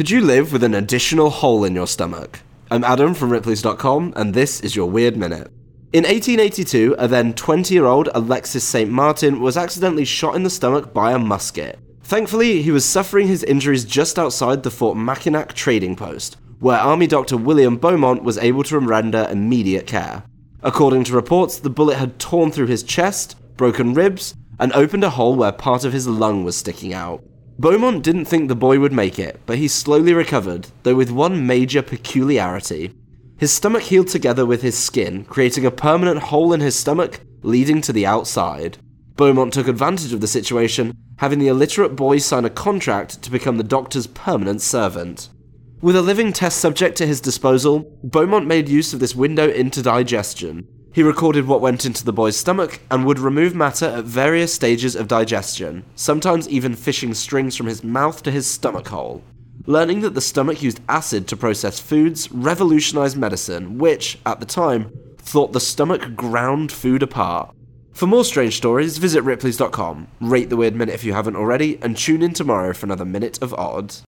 Could you live with an additional hole in your stomach? I'm Adam from Ripley's.com, and this is your Weird Minute. In 1882, a then 20 year old Alexis St. Martin was accidentally shot in the stomach by a musket. Thankfully, he was suffering his injuries just outside the Fort Mackinac trading post, where Army Doctor William Beaumont was able to render immediate care. According to reports, the bullet had torn through his chest, broken ribs, and opened a hole where part of his lung was sticking out. Beaumont didn't think the boy would make it, but he slowly recovered, though with one major peculiarity. His stomach healed together with his skin, creating a permanent hole in his stomach leading to the outside. Beaumont took advantage of the situation, having the illiterate boy sign a contract to become the doctor's permanent servant. With a living test subject to his disposal, Beaumont made use of this window into digestion. He recorded what went into the boy's stomach and would remove matter at various stages of digestion, sometimes even fishing strings from his mouth to his stomach hole. Learning that the stomach used acid to process foods revolutionized medicine, which, at the time, thought the stomach ground food apart. For more strange stories, visit ripley's.com, rate the Weird Minute if you haven't already, and tune in tomorrow for another Minute of Odd.